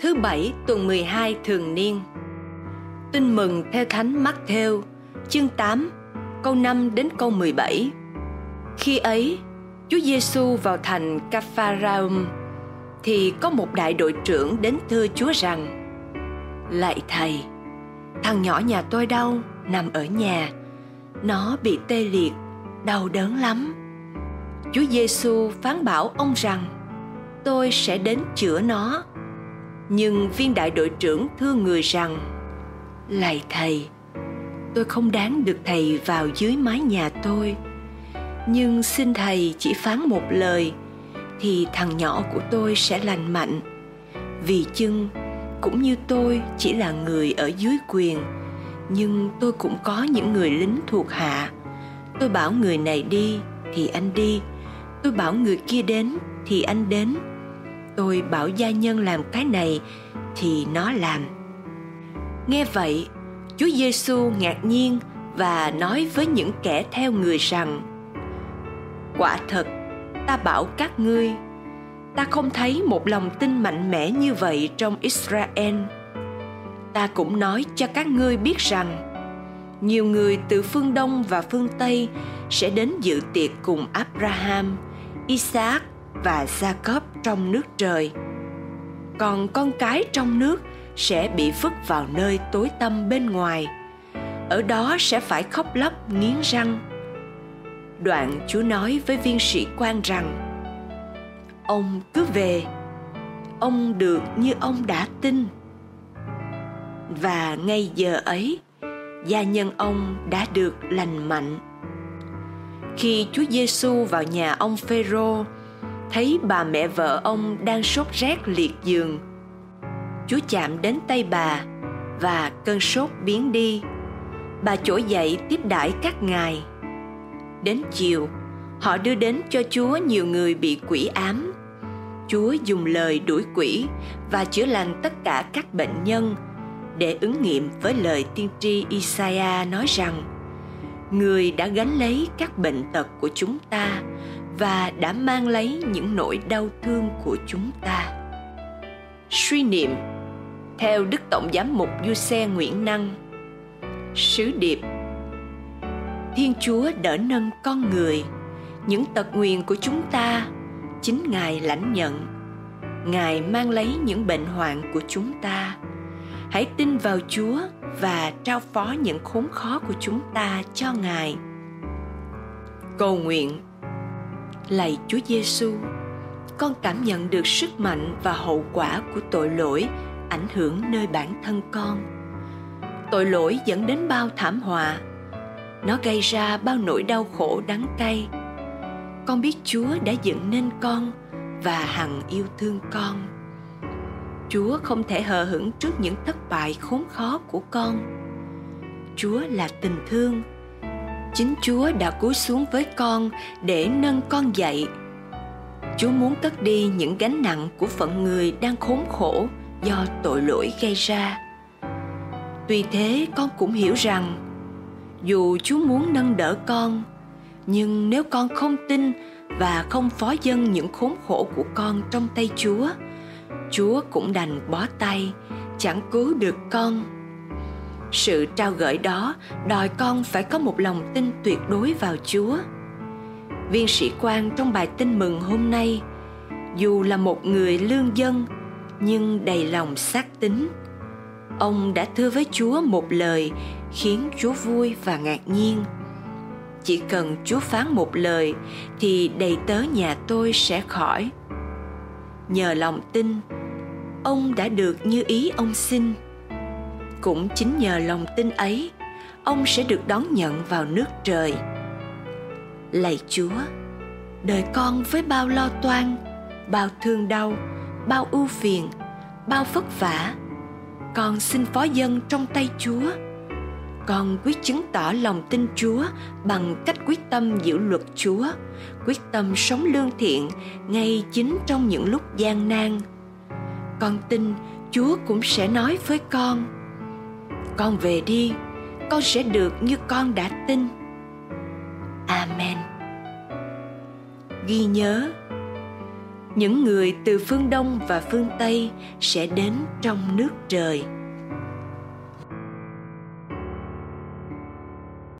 thứ bảy tuần 12 thường niên. Tin mừng theo Thánh Matthew, chương 8, câu 5 đến câu 17. Khi ấy, Chúa Giêsu vào thành capharaum thì có một đại đội trưởng đến thưa Chúa rằng: Lạy thầy, thằng nhỏ nhà tôi đau, nằm ở nhà. Nó bị tê liệt, đau đớn lắm. Chúa Giêsu phán bảo ông rằng: Tôi sẽ đến chữa nó. Nhưng viên đại đội trưởng thưa người rằng: Lạy thầy, tôi không đáng được thầy vào dưới mái nhà tôi. Nhưng xin thầy chỉ phán một lời thì thằng nhỏ của tôi sẽ lành mạnh. Vì chưng cũng như tôi chỉ là người ở dưới quyền nhưng tôi cũng có những người lính thuộc hạ. Tôi bảo người này đi thì anh đi tôi bảo người kia đến thì anh đến tôi bảo gia nhân làm cái này thì nó làm. Nghe vậy, chúa giêsu ngạc nhiên và nói với những kẻ theo người rằng, quả thật, ta bảo các ngươi, ta không thấy một lòng tin mạnh mẽ như vậy trong israel. Ta cũng nói cho các ngươi biết rằng, nhiều người từ phương đông và phương tây sẽ đến dự tiệc cùng abraham, isaac và jacob trong nước trời. Còn con cái trong nước sẽ bị vứt vào nơi tối tăm bên ngoài. Ở đó sẽ phải khóc lóc, nghiến răng. Đoạn chúa nói với viên sĩ quan rằng, ông cứ về. Ông được như ông đã tin. Và ngay giờ ấy, gia nhân ông đã được lành mạnh. Khi chúa giêsu vào nhà ông phêrô thấy bà mẹ vợ ông đang sốt rét liệt giường. Chúa chạm đến tay bà và cơn sốt biến đi. Bà trỗi dậy tiếp đãi các ngài. Đến chiều, họ đưa đến cho chúa nhiều người bị quỷ ám. Chúa dùng lời đuổi quỷ và chữa lành tất cả các bệnh nhân để ứng nghiệm với lời tiên tri Isaiah nói rằng người đã gánh lấy các bệnh tật của chúng ta và đã mang lấy những nỗi đau thương của chúng ta. Suy niệm, theo đức tổng giám mục du xe nguyễn năng, sứ điệp, thiên chúa đỡ nâng con người, những tật nguyền của chúng ta, chính ngài lãnh nhận. Ngài mang lấy những bệnh hoạn của chúng ta. Hãy tin vào chúa và trao phó những khốn khó của chúng ta cho ngài. Cầu nguyện. Lạy chúa giêsu, con cảm nhận được sức mạnh và hậu quả của tội lỗi ảnh hưởng nơi bản thân con. Tội lỗi dẫn đến bao thảm họa. Nó gây ra bao nỗi đau khổ đắng cay. Con biết chúa đã dựng nên con và hằng yêu thương con chúa không thể hờ hững trước những thất bại khốn khó của con. Chúa là tình thương. Chính chúa đã cúi xuống với con để nâng con dậy. Chúa muốn cất đi những gánh nặng của phận người đang khốn khổ do tội lỗi gây ra. Tuy thế, con cũng hiểu rằng, dù chúa muốn nâng đỡ con, nhưng nếu con không tin và không phó dâng những khốn khổ của con trong tay chúa chúa cũng đành bó tay, chẳng cứu được con. Sự trao gửi đó đòi con phải có một lòng tin tuyệt đối vào chúa. Viên sĩ quan trong bài tin mừng hôm nay, dù là một người lương dân, nhưng đầy lòng xác tín. Ông đã thưa với chúa một lời khiến chúa vui và ngạc nhiên. Chỉ cần chúa phán một lời thì đầy tớ nhà tôi sẽ khỏi. Nhờ lòng tin ông đã được như ý ông xin. Cũng chính nhờ lòng tin ấy, ông sẽ được đón nhận vào nước trời. Lạy chúa, đời con với bao lo toan, bao thương đau, bao ưu phiền, bao vất vả, con xin phó dân trong tay chúa. Con quyết chứng tỏ lòng tin chúa bằng cách quyết tâm giữ luật chúa, quyết tâm sống lương thiện ngay chính trong những lúc gian nan con tin chúa cũng sẽ nói với con. Con về đi, con sẽ được như con đã tin. Amen. Ghi nhớ, những người từ phương đông và phương tây sẽ đến trong nước trời.